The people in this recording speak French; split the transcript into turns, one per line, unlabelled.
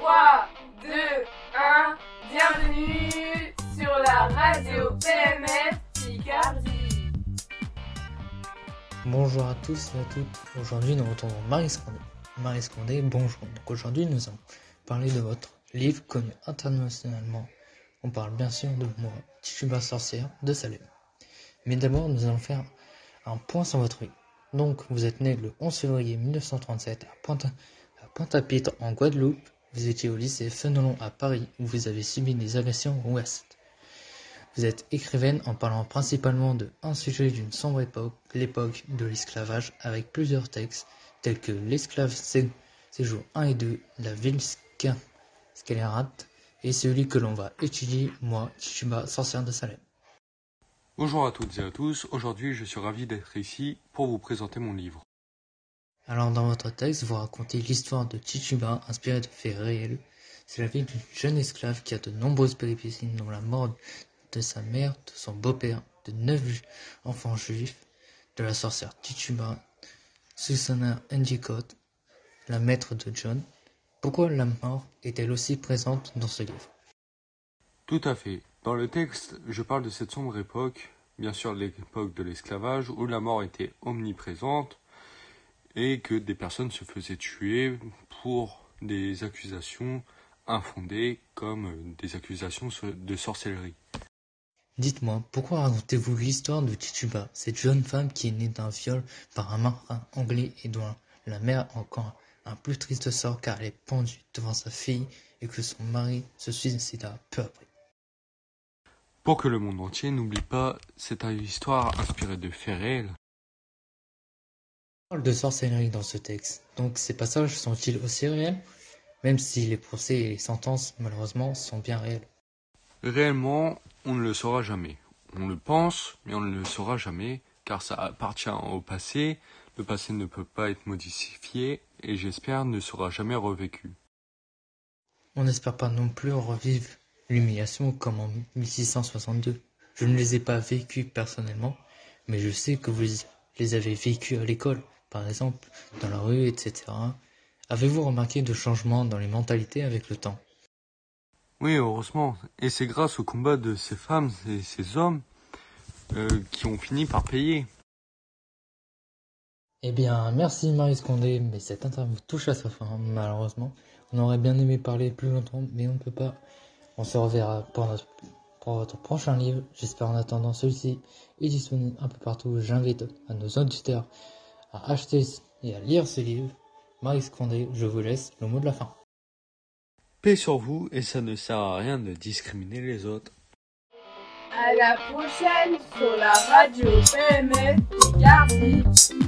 3, 2, 1, bienvenue sur la radio PMF Picardie.
Bonjour à tous et à toutes. Aujourd'hui, nous retrouvons Marie Scondé. Marie Scondé, bonjour. Aujourd'hui, nous allons parler de votre livre connu internationalement. On parle bien sûr de moi, Tituba sorcière de Salem. Mais d'abord, nous allons faire un point sur votre vie. Donc, vous êtes né le 11 février 1937 à Pointe, à Pointe-à-Pitre en Guadeloupe. Vous étiez au lycée Fenelon à Paris où vous avez subi des agressions ouest. Vous êtes écrivaine en parlant principalement de un sujet d'une sombre époque, l'époque de l'esclavage, avec plusieurs textes tels que L'esclave séjour 1 et 2, La ville scélérate et celui que l'on va étudier, moi, Chichuba, sorcière de Salem.
Bonjour à toutes et à tous, aujourd'hui je suis ravi d'être ici pour vous présenter mon livre.
Alors dans votre texte, vous racontez l'histoire de Chichuba inspirée de faits réels. C'est la vie d'une jeune esclave qui a de nombreuses péripéties, dont la mort de sa mère, de son beau-père, de neuf enfants juifs, de la sorcière Tituba, Susanna Endicott, la maître de John. Pourquoi la mort est-elle aussi présente dans ce livre?
Tout à fait. Dans le texte, je parle de cette sombre époque, bien sûr l'époque de l'esclavage, où la mort était omniprésente et que des personnes se faisaient tuer pour des accusations infondées comme des accusations de sorcellerie.
Dites-moi, pourquoi racontez-vous l'histoire de Tituba, cette jeune femme qui est née d'un viol par un marin anglais et dont la mère a encore un plus triste sort car elle est pendue devant sa fille et que son mari se suicida peu après
Pour que le monde entier n'oublie pas cette histoire inspirée de faits réels.
On parle de sorcellerie dans ce texte, donc ces passages sont-ils aussi réels? Même si les procès et les sentences, malheureusement, sont bien réels.
Réellement, on ne le saura jamais. On le pense, mais on ne le saura jamais, car ça appartient au passé, le passé ne peut pas être modifié, et j'espère ne sera jamais revécu.
On n'espère pas non plus revivre l'humiliation comme en 1662. Je ne les ai pas vécues personnellement, mais je sais que vous les avez vécues à l'école, par exemple, dans la rue, etc. Avez-vous remarqué de changements dans les mentalités avec le temps?
Oui, heureusement. Et c'est grâce au combat de ces femmes et ces hommes euh, qui ont fini par payer.
Eh bien, merci Marie Scondé, mais cette interview touche à sa fin, malheureusement. On aurait bien aimé parler plus longtemps, mais on ne peut pas. On se reverra pour, pour votre prochain livre. J'espère en attendant celui-ci est disponible un peu partout. J'invite à nos auditeurs à acheter et à lire ce livre. Marie Scondé, je vous laisse le mot de la fin.
Paix sur vous et ça ne sert à rien de discriminer les autres.
À la prochaine sur la radio PMF Picardie.